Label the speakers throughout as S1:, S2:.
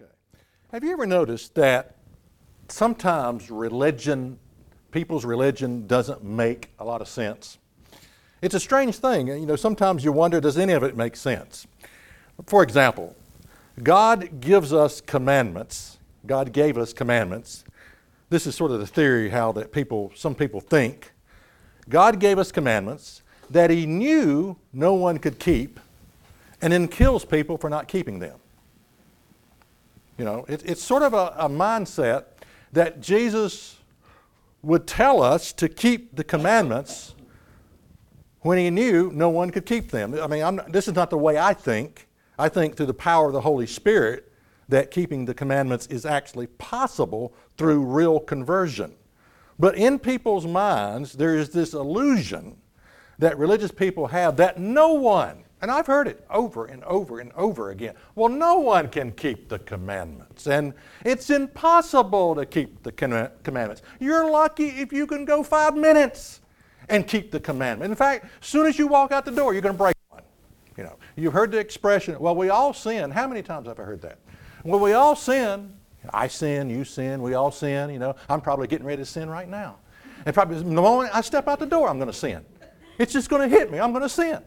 S1: Okay. Have you ever noticed that sometimes religion, people's religion, doesn't make a lot of sense? It's a strange thing. You know, sometimes you wonder, does any of it make sense? For example, God gives us commandments. God gave us commandments. This is sort of the theory how that people, some people think. God gave us commandments that He knew no one could keep, and then kills people for not keeping them. You know, it, it's sort of a, a mindset that Jesus would tell us to keep the commandments when he knew no one could keep them. I mean, I'm, this is not the way I think. I think through the power of the Holy Spirit that keeping the commandments is actually possible through real conversion. But in people's minds, there is this illusion that religious people have that no one and I've heard it over and over and over again. Well, no one can keep the commandments, and it's impossible to keep the commandments. You're lucky if you can go five minutes and keep the commandment. In fact, as soon as you walk out the door, you're going to break one. You know, you've heard the expression, well, we all sin. How many times have I heard that? Well, we all sin. I sin, you sin, we all sin. You know, I'm probably getting ready to sin right now. And probably the moment I step out the door, I'm going to sin. It's just going to hit me. I'm going to sin.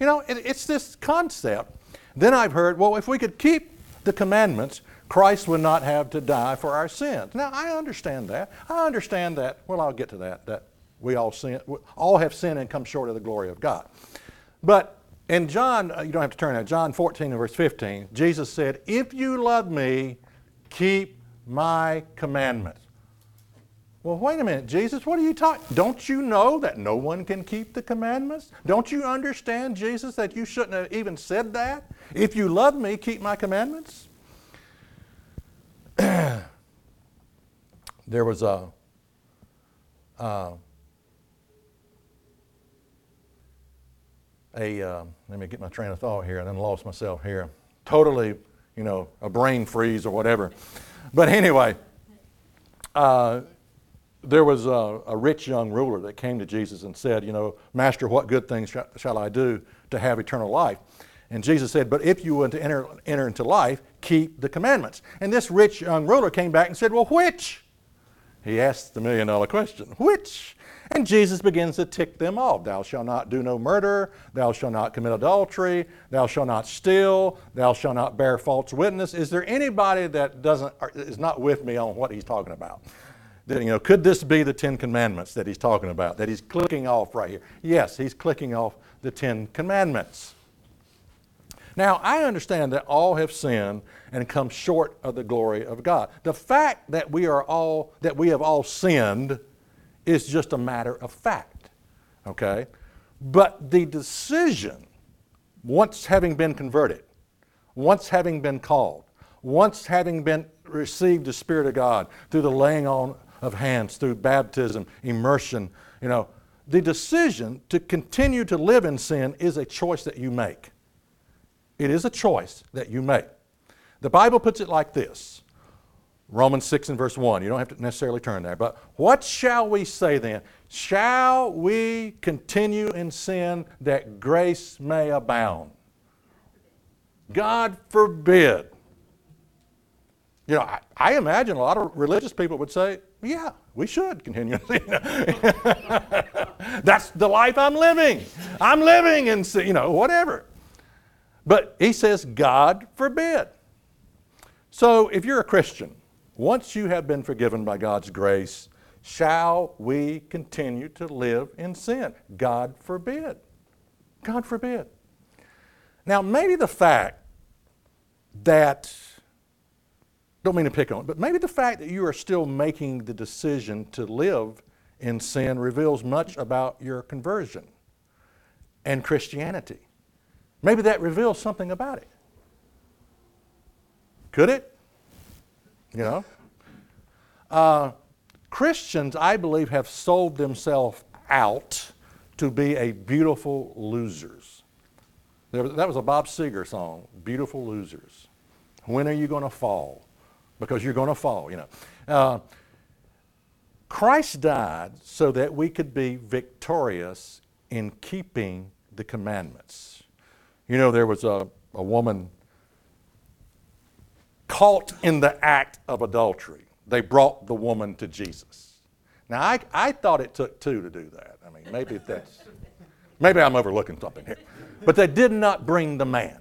S1: You know, it, it's this concept. Then I've heard, well, if we could keep the commandments, Christ would not have to die for our sins. Now, I understand that. I understand that. Well, I'll get to that. That we all sin, all have sinned and come short of the glory of God. But in John, uh, you don't have to turn there. John 14 and verse 15, Jesus said, "If you love me, keep my commandments." Well, wait a minute, Jesus, what are you talking? Don't you know that no one can keep the commandments? Don't you understand, Jesus, that you shouldn't have even said that? If you love me, keep my commandments. there was a uh, a uh, let me get my train of thought here, and then lost myself here. Totally, you know, a brain freeze or whatever. But anyway. Uh, there was a, a, rich young ruler that came to Jesus and said, You know, Master, what good things sh- shall I do to have eternal life? And Jesus said, But if you want to enter, enter into life, keep the commandments. And this rich young ruler came back and said, Well, which? He asked the million dollar question, Which? And Jesus begins to tick them off. Thou shalt not do no murder. Thou shalt not commit adultery. Thou shalt not steal. Thou shalt not bear false witness. Is there anybody that doesn't is not with me on what he's talking about? That, you know, could this be the Ten Commandments that he's talking about, that he's clicking off right here? Yes, he's clicking off the Ten Commandments. Now, I understand that all have sinned and come short of the glory of God. The fact that we are all, that we have all sinned is just a matter of fact, okay? But the decision, once having been converted, once having been called, once having been received the Spirit of God through the laying on of hands through baptism, immersion. You know, the decision to continue to live in sin is a choice that you make. It is a choice that you make. The Bible puts it like this Romans 6 and verse 1. You don't have to necessarily turn there. But what shall we say then? Shall we continue in sin that grace may abound? God forbid. You know, I, I, imagine a lot of religious people would say, yeah, we should continue. That's the life I'm living. I'm living in, you know, whatever. But he says, God forbid. So if you're a Christian, once you have been forgiven by God's grace, shall we continue to live in sin? God forbid. God forbid. Now, maybe the fact that don't mean to pick on it, but maybe the fact that you are still making the decision to live in sin reveals much about your conversion and Christianity. Maybe that reveals something about it. Could it? You know? Uh, Christians, I believe, have sold themselves out to be a beautiful losers. There, that was a Bob Seger song, Beautiful Losers. When are you going to fall? Because you're going to fall, you know. Uh, Christ died so that we could be victorious in keeping the commandments. You know, there was a, a woman caught in the act of adultery. They brought the woman to Jesus. Now, I, I thought it took two to do that. I mean, maybe that's, maybe I'm overlooking something here. But they did not bring the man.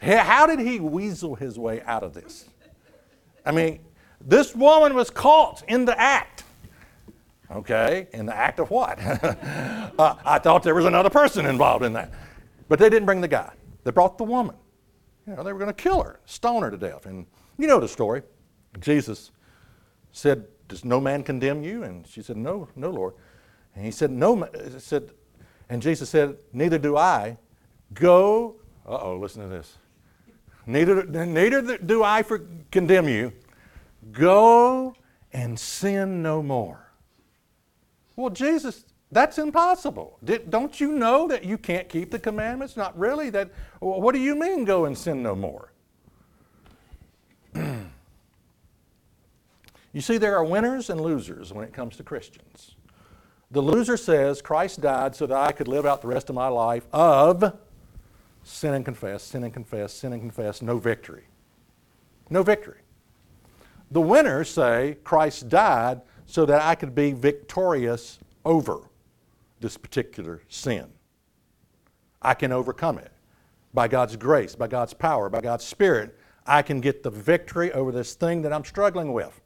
S1: How did he weasel his way out of this? I mean, this woman was caught in the act. Okay, in the act of what? uh, I thought there was another person involved in that. But they didn't bring the guy. They brought the woman. You know, they were going to kill her, stone her to death. And you know the story. Jesus said, Does no man condemn you? And she said, No, no, Lord. And he said, No, said, and Jesus said, Neither do I. Go, uh oh, listen to this. Neither, neither do I for, condemn you. Go and sin no more. Well, Jesus, that's impossible. Did, don't you know that you can't keep the commandments? Not really. That. What do you mean, go and sin no more? you see, there are winners and losers when it comes to Christians. The loser says, Christ died so that I could live out the rest of my life of sin and confess, sin and confess, sin and confess, no victory. No victory. The winners say, Christ died so that I could be victorious over this particular sin. I can overcome it. By God's grace, by God's power, by God's Spirit, I can get the victory over this thing that I'm struggling with.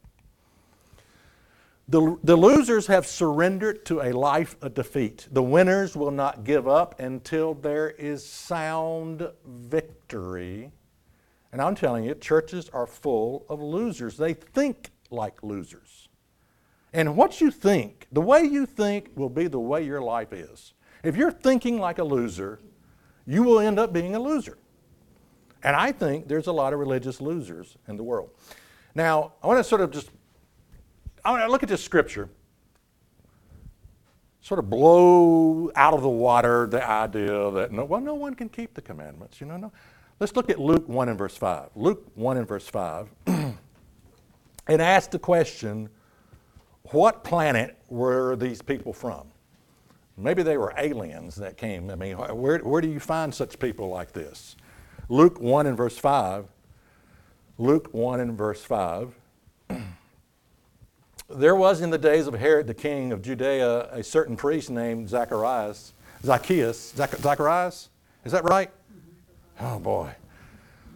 S1: The, the losers have surrendered to a life of defeat. The winners will not give up until there is sound victory. And I'm telling you, churches are full of losers. They think like losers. And what you think, the way you think, will be the way your life is. If you're thinking like a loser, you will end up being a loser. And I think there's a lot of religious losers in the world. Now, I want to sort of just I want to look at this scripture, sort of blow out of the water the idea that no, well, no one can keep the commandments. You know, no. Let's look at Luke 1 and verse 5. Luke 1 and verse 5. and ask the question what planet were these people from? Maybe they were aliens that came. I mean, where, where do you find such people like this? Luke 1 and verse 5. Luke 1 and verse 5. There was in the days of Herod the king of Judea a certain priest named Zacharias, Zacchaeus, Zach, Zacharias, is that right? Oh boy.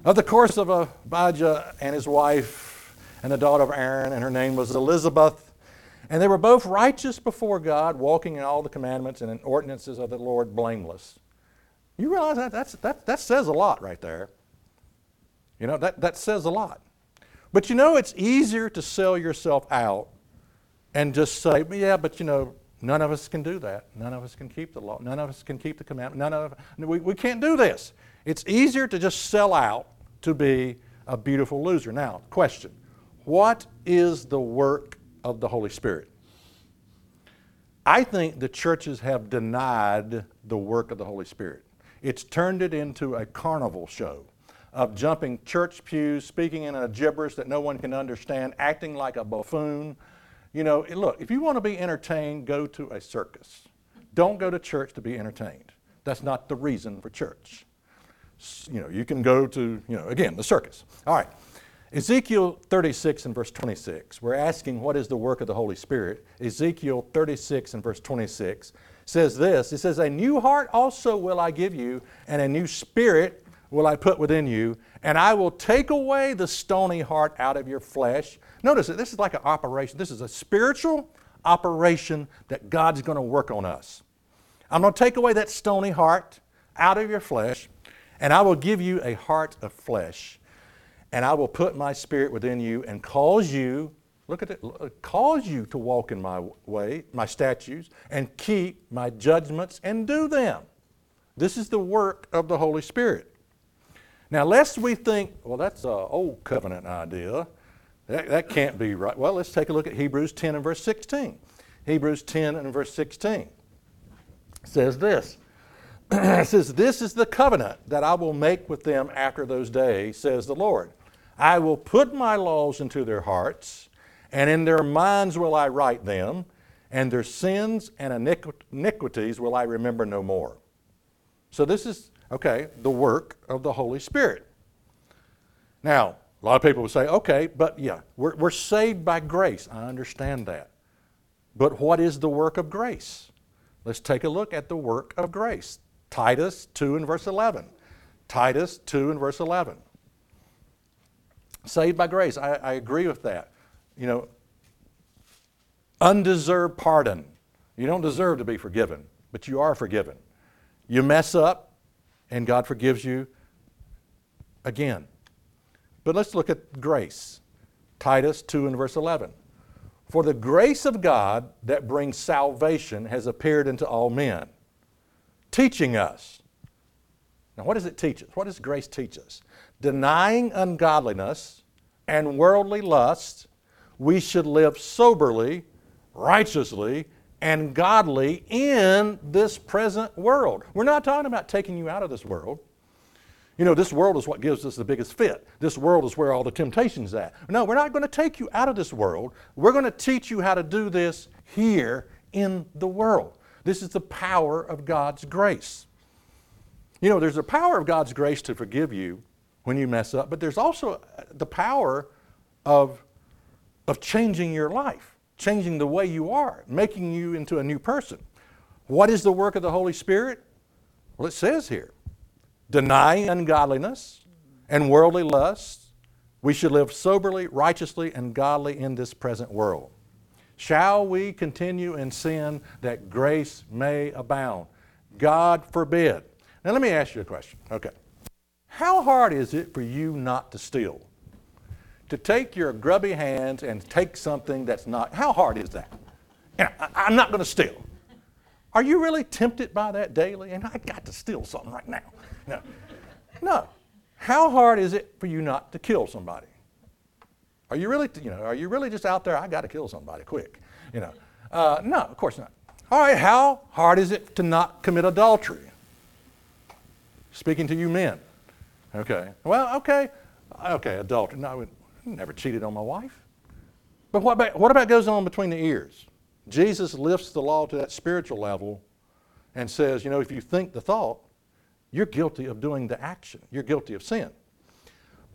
S1: Of the course of Abijah and his wife and the daughter of Aaron, and her name was Elizabeth. And they were both righteous before God, walking in all the commandments and ordinances of the Lord blameless. You realize that that's, that, that says a lot right there. You know, that, that says a lot. But you know, it's easier to sell yourself out and just say, yeah, but you know, none of us can do that. None of us can keep the law. None of us can keep the commandment. None of we, we can't do this. It's easier to just sell out to be a beautiful loser. Now, question What is the work of the Holy Spirit? I think the churches have denied the work of the Holy Spirit. It's turned it into a carnival show of jumping church pews, speaking in a gibberish that no one can understand, acting like a buffoon, you know, look, if you want to be entertained, go to a circus. Don't go to church to be entertained. That's not the reason for church. You know, you can go to, you know, again, the circus. All right. Ezekiel 36 and verse 26, we're asking what is the work of the Holy Spirit. Ezekiel 36 and verse 26 says this It says, A new heart also will I give you, and a new spirit will I put within you, and I will take away the stony heart out of your flesh, Notice that this is like an operation. This is a spiritual operation that God's going to work on us. I'm going to take away that stony heart out of your flesh, and I will give you a heart of flesh. And I will put my spirit within you and cause you, look at it, uh, cause you to walk in my way, my statutes, and keep my judgments and do them. This is the work of the Holy Spirit. Now, lest we think, well, that's an old covenant idea. That, that can't be right. Well, let's take a look at Hebrews 10 and verse 16. Hebrews 10 and verse 16 says this. it says, This is the covenant that I will make with them after those days, says the Lord. I will put my laws into their hearts, and in their minds will I write them, and their sins and iniquities will I remember no more. So, this is, okay, the work of the Holy Spirit. Now, A lot of people will say, okay, but yeah, we're, we're saved by grace. I understand that. But what is the work of grace? Let's take a look at the work of grace. Titus 2 and verse 11. Titus 2 and verse 11. Saved by grace. I, I agree with that. You know, undeserved pardon. You don't deserve to be forgiven, but you are forgiven. You mess up, and God forgives you again. But let's look at grace. Titus 2 and verse 11. For the grace of God that brings salvation has appeared unto all men, teaching us. Now, what does it teach us? What does grace teach us? Denying ungodliness and worldly lust, we should live soberly, righteously, and godly in this present world. We're not talking about taking you out of this world. You know, this world is what gives us the biggest fit. This world is where all the temptation's at. No, we're not going to take you out of this world. We're going to teach you how to do this here in the world. This is the power of God's grace. You know, there's the power of God's grace to forgive you when you mess up, but there's also uh, the power of, of changing your life, changing the way you are, making you into a new person. What is the work of the Holy Spirit? Well, it says here denying ungodliness and worldly lusts, we should live soberly, righteously, and godly in this present world. Shall we continue in sin that grace may abound? God forbid. Now, let me ask you a question. Okay. How hard is it for you not to steal? To take your grubby hands and take something that's not, how hard is that? And I, am not going to steal. Are you really tempted by that daily? And I got to steal something right now. No. No. How hard is it for you not to kill somebody? Are you really, you know, are you really just out there, I got to kill somebody quick? You know, uh, no, of course not. All right, how hard is it to not commit adultery? Speaking to you men. Okay. Well, okay. Okay, adultery. No, I never cheated on my wife. But what about, what about goes on between the ears? Jesus lifts the law to that spiritual level and says, you know, if you think the thought, you're guilty of doing the action. You're guilty of sin.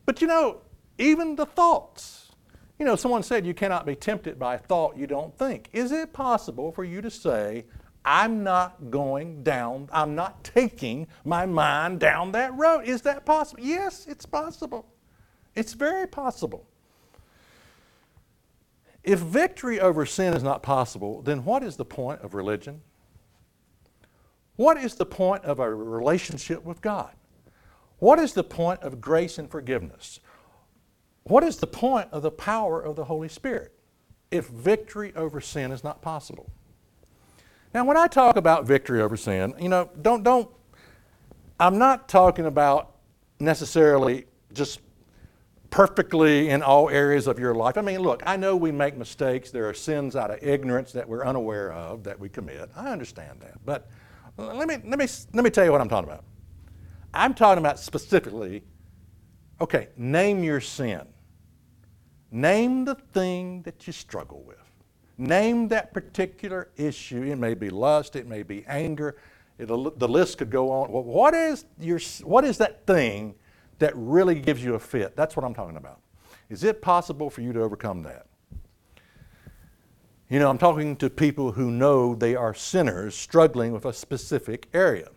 S1: But you know, even the thoughts. You know, someone said you cannot be tempted by a thought you don't think. Is it possible for you to say, I'm not going down, I'm not taking my mind down that road? Is that possible? Yes, it's possible. It's very possible. If victory over sin is not possible, then what is the point of religion? What is the point of a relationship with God? What is the point of grace and forgiveness? What is the point of the power of the Holy Spirit if victory over sin is not possible? Now, when I talk about victory over sin, you know, don't, don't, I'm not talking about necessarily just perfectly in all areas of your life. I mean, look, I know we make mistakes. There are sins out of ignorance that we're unaware of that we commit. I understand that. But let me, let me, let me tell you what I'm talking about. I'm talking about specifically, okay, name your sin. Name the thing that you struggle with. Name that particular issue. It may be lust, it may be anger. It'll, the list could go on. Well, what is, your, what is that thing that really gives you a fit? That's what I'm talking about. Is it possible for you to overcome that? You know, I'm talking to people who know they are sinners struggling with a specific area.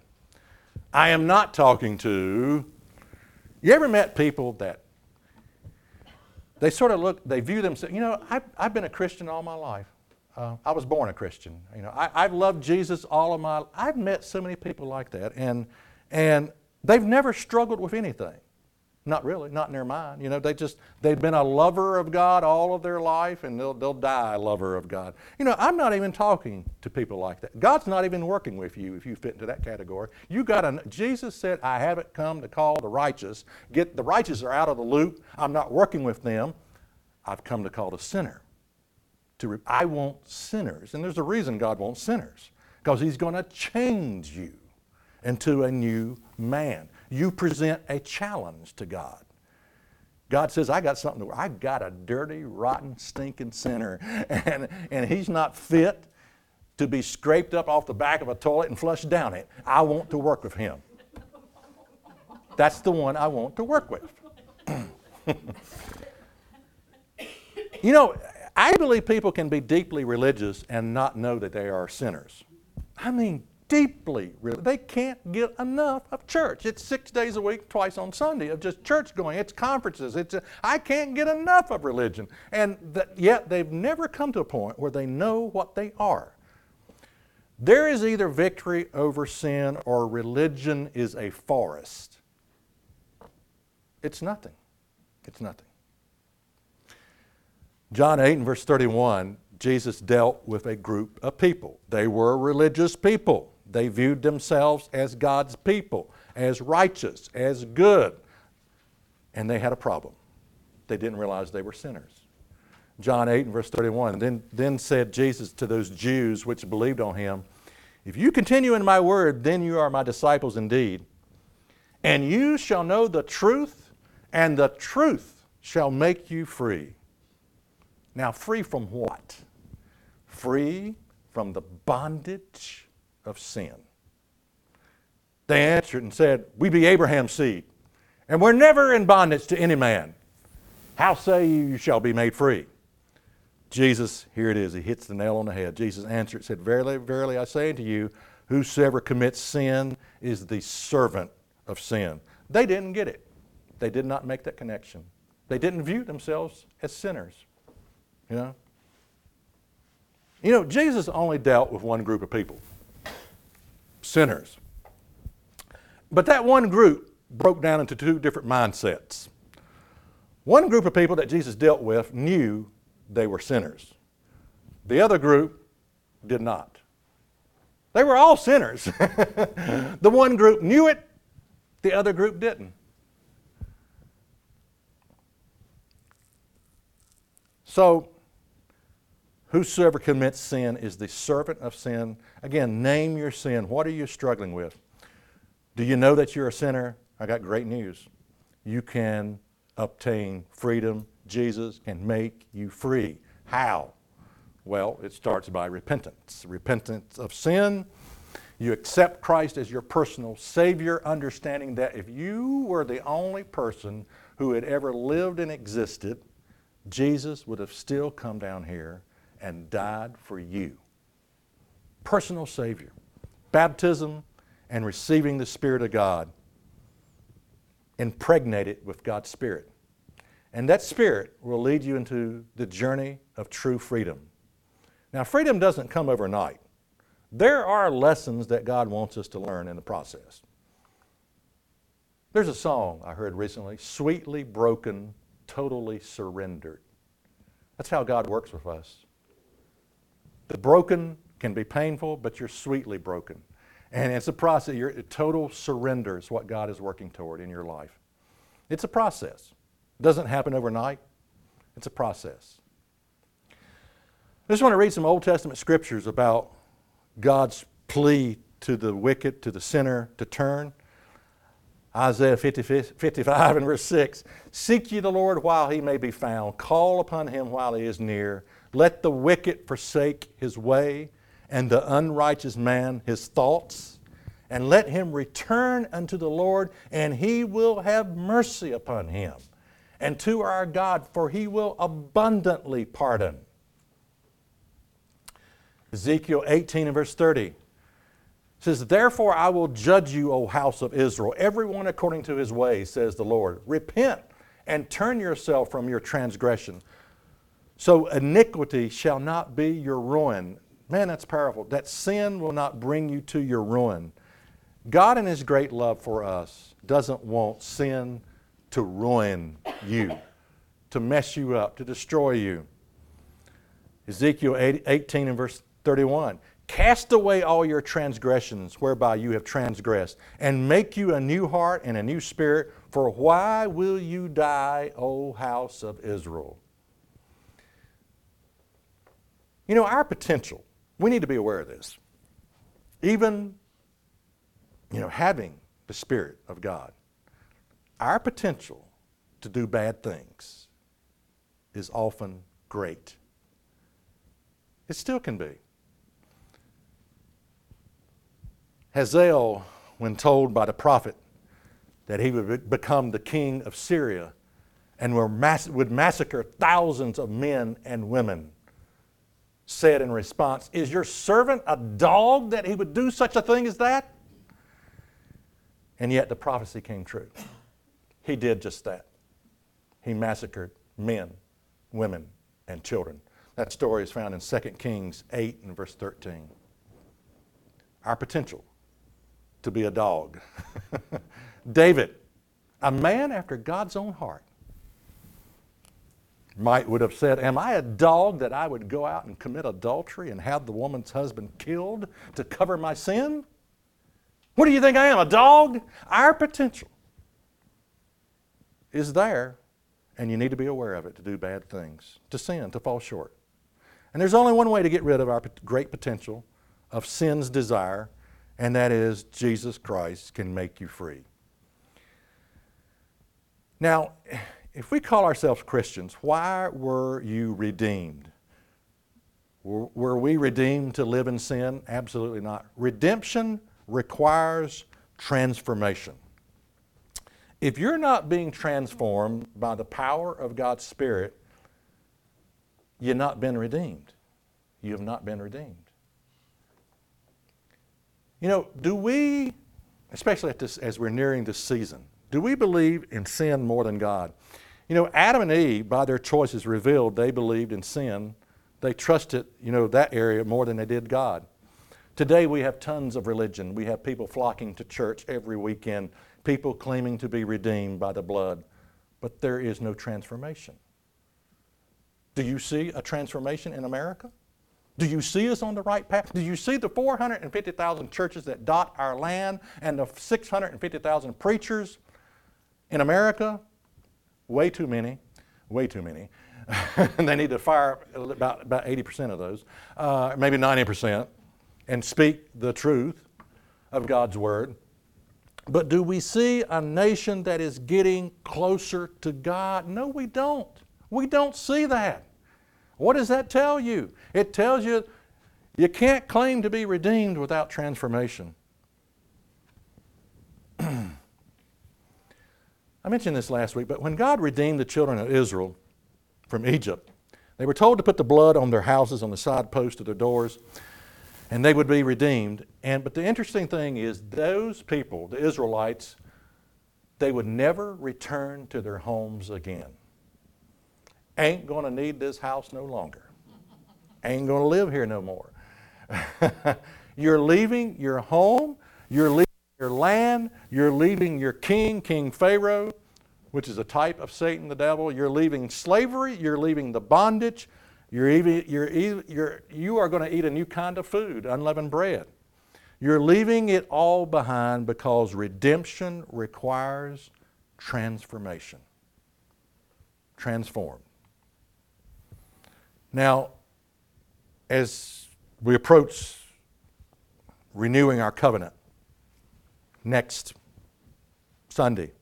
S1: I am not talking to, you ever met people that they sort of look, they view themselves, you know, I've, I've been a Christian all my life. Uh, I was born a Christian. You know, I, I've loved Jesus all of my. I've met so many people like that, and, and they've never struggled with anything. Not really, not in their mind. You know, they just, they've been a lover of God all of their life and they'll, they'll die a lover of God. You know, I'm not even talking to people like that. God's not even working with you if you fit into that category. You got to, Jesus said, I haven't come to call the righteous. Get, the righteous are out of the loop. I'm not working with them. I've come to call the sinner. To, I want sinners. And there's a reason God wants sinners because He's going to change you into a new man you present a challenge to God. God says, I got something to work. I got a dirty, rotten, stinking sinner, and, and he's not fit to be scraped up off the back of a toilet and flushed down it. I want to work with him. That's the one I want to work with. you know, I believe people can be deeply religious and not know that they are sinners. I mean, deeply religious. They can't get enough of church. It's six days a week, twice on Sunday, of just church going. It's conferences. It's a, I can't get enough of religion. And yet they've never come to a point where they know what they are. There is either victory over sin or religion is a forest. It's nothing. It's nothing. John 8 and verse 31, Jesus dealt with a group of people. They were religious people. They viewed themselves as God's people, as righteous, as good. And they had a problem. They didn't realize they were sinners. John 8 and verse 31. Then, then said Jesus to those Jews which believed on him, If you continue in my word, then you are my disciples indeed. And you shall know the truth, and the truth shall make you free. Now, free from what? Free from the bondage of sin. They answered and said, We be Abraham's seed, and we're never in bondage to any man. How say you, you shall be made free? Jesus, here it is, he hits the nail on the head. Jesus answered, said, Verily, verily, I say unto you, whosoever commits sin is the servant of sin. They didn't get it. They did not make that connection. They didn't view themselves as sinners. You know? You know, Jesus only dealt with one group of people sinners. But that one group broke down into two different mindsets. One group of people that Jesus dealt with knew they were sinners, the other group did not. They were all sinners. the one group knew it, the other group didn't. So, Whosoever commits sin is the servant of sin. Again, name your sin. What are you struggling with? Do you know that you're a sinner? I got great news. You can obtain freedom. Jesus can make you free. How? Well, it starts by repentance. Repentance of sin. You accept Christ as your personal Savior, understanding that if you were the only person who had ever lived and existed, Jesus would have still come down here and died for you. Personal Savior. Baptism and receiving the Spirit of God impregnated with God's Spirit. And that Spirit will lead you into the journey of true freedom. Now, freedom doesn't come overnight. There are lessons that God wants us to learn in the process. There's a song I heard recently Sweetly Broken, Totally Surrendered. That's how God works with us. The broken can be painful, but you're sweetly broken. And it's a process. Your total surrender is what God is working toward in your life. It's a process. It doesn't happen overnight. It's a process. I just want to read some Old Testament scriptures about God's plea to the wicked, to the sinner, to turn. Isaiah 50, 55 and verse 6 Seek ye the Lord while he may be found, call upon him while he is near. Let the wicked forsake his way, and the unrighteous man his thoughts, and let him return unto the Lord, and he will have mercy upon him, and to our God, for he will abundantly pardon. Ezekiel 18 and verse 30 says, Therefore I will judge you, O house of Israel, everyone according to his way, says the Lord. Repent and turn yourself from your transgression so iniquity shall not be your ruin. Man, that's powerful. That sin will not bring you to your ruin. God, in His great love for us, doesn't want sin to ruin you, to mess you up, to destroy you. Ezekiel 18 and verse 31 Cast away all your transgressions whereby you have transgressed, and make you a new heart and a new spirit. For why will you die, O house of Israel? You know, our potential, we need to be aware of this. Even, you know, having the Spirit of God, our potential to do bad things is often great. It still can be. Hazael, when told by the prophet that he would become the king of Syria, and would massacre thousands of men and women, said in response, Is your servant a dog that he would do such a thing as that? And yet the prophecy came true. He did just that. He massacred men, women, and children. That story is found in 2 Kings 8 and verse 13. Our potential to be a dog. David, a man after God's own heart, might would have said, Am I a dog that I would go out and commit adultery and have the woman's husband killed to cover my sin? What do you think I am, a dog? Our potential is there, and you need to be aware of it to do bad things, to sin, to fall short. And there's only one way to get rid of our great potential of sin's desire, and that is Jesus Christ can make you free. Now, if we call ourselves Christians, why were you redeemed? Were, we redeemed to live in sin? Absolutely not. Redemption requires transformation. If you're not being transformed by the power of God's Spirit, you've not been redeemed. You have not been redeemed. You know, do we, especially this, as we're nearing this season, do we believe in sin more than God? You know, Adam and Eve, by their choices, revealed they believed in sin. They trusted, you know, that area more than they did God. Today we have tons of religion. We have people flocking to church every weekend, people claiming to be redeemed by the blood, but there is no transformation. Do you see a transformation in America? Do you see us on the right path? Do you see the 450,000 churches that dot our land and the 650,000 preachers in America? Way too many, way too many. and they need to fire about, about 80% of those, uh, maybe 90%, and speak the truth of God's Word. But do we see a nation that is getting closer to God? No, we don't. We don't see that. What does that tell you? It tells you you can't claim to be redeemed without transformation. Mentioned this last week, but when God redeemed the children of Israel from Egypt, they were told to put the blood on their houses, on the side posts of their doors, and they would be redeemed. And but the interesting thing is those people, the Israelites, they would never return to their homes again ain't to need this house no longer. Ain't to live here no more. you're leaving your home, you're leaving your land, you're leaving your king, King Pharaoh, which is a type of Satan, the devil. You're leaving slavery, you're leaving the bondage. You're even, you're, you're, you are going to eat a new kind of food, unleavened bread. You're leaving it all behind because redemption requires transformation. Transform. Now, as we approach renewing our covenant next Sunday,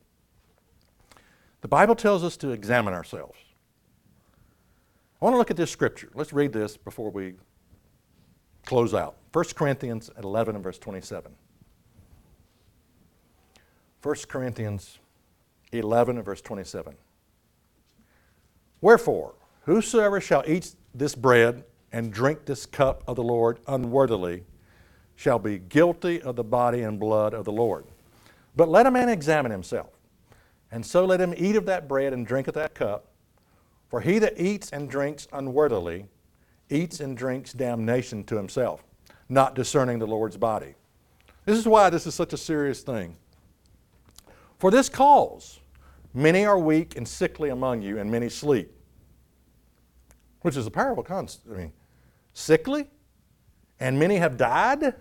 S1: the Bible tells us to examine ourselves. I want to look at this scripture. Let's read this before we close out. 1 Corinthians 11 and verse 27. 1 Corinthians 11 and verse 27. Wherefore, whosoever shall eat this bread and drink this cup of the Lord unworthily shall be guilty of the body and blood of the Lord. But let a man examine himself, and so let him eat of that bread and drink of that cup. For he that eats and drinks unworthily eats and drinks damnation to himself, not discerning the Lord's body. This is why this is such a serious thing. For this cause, many are weak and sickly among you, and many sleep which is a powerful concept. I mean, sickly, and many have died.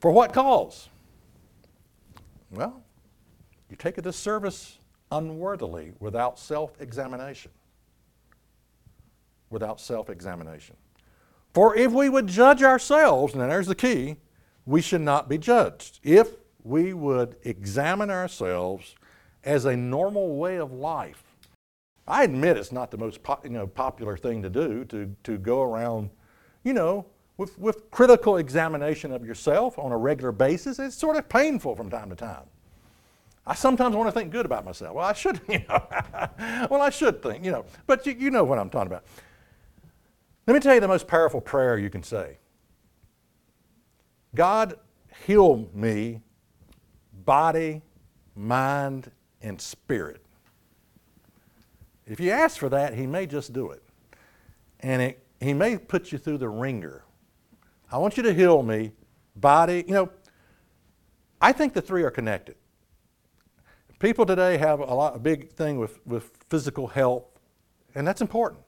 S1: For what cause? Well, you take this service unworthily without self examination. Without self examination. For if we would judge ourselves, and there's the key, we should not be judged. If we would examine ourselves as a normal way of life, I admit it's not the most you know, popular thing to do to, to go around, you know, with, with critical examination of yourself on a regular basis. It's sort of painful from time to time. I sometimes want to think good about myself. Well, I should, you know. well, I should think, you know. But you, you know what I'm talking about. Let me tell you the most powerful prayer you can say God, heal me, body, mind, and spirit. If you ask for that, He may just do it. And it, He may put you through the wringer. I want you to heal me, body. You know, I think the three are connected. People today have a, lot, a big thing with, with physical health, and that's important.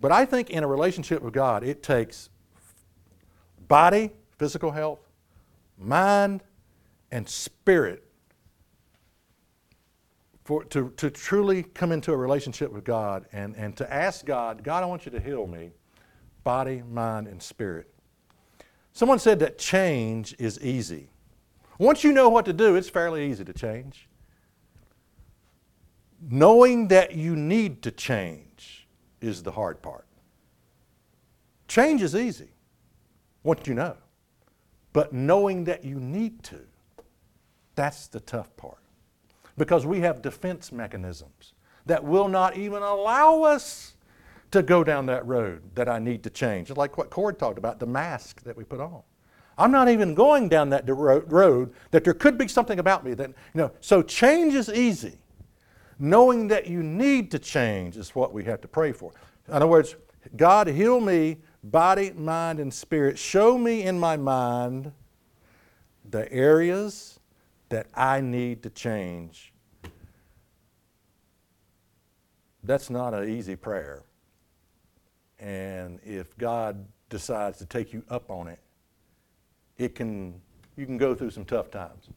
S1: But I think in a relationship with God, it takes body, physical health, mind, and spirit for, to, to truly come into a relationship with God and, and to ask God, God, I want you to heal me, body, mind, and spirit. Someone said that change is easy. Once you know what to do, it's fairly easy to change. Knowing that you need to change is the hard part. Change is easy once you know. But knowing that you need to, that's the tough part. Because we have defense mechanisms that will not even allow us to go down that road that I need to change. Just like what Cord talked about, the mask that we put on. I'm not even going down that road that there could be something about me that, you know, so change is easy. Knowing that you need to change is what we have to pray for. In other words, God, heal me, body, mind, and spirit. Show me in my mind the areas that I need to change. That's not an easy prayer. And if God decides to take you up on it, it can, you can go through some tough times.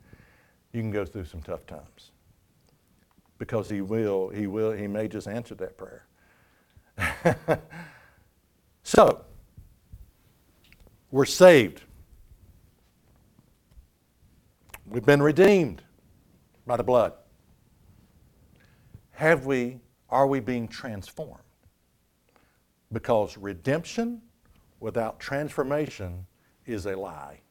S1: You can go through some tough times. Because he will, he will, he may just answer that prayer. so, we're saved. We've been redeemed by the blood. Have we, are we being transformed? Because redemption without transformation is a lie.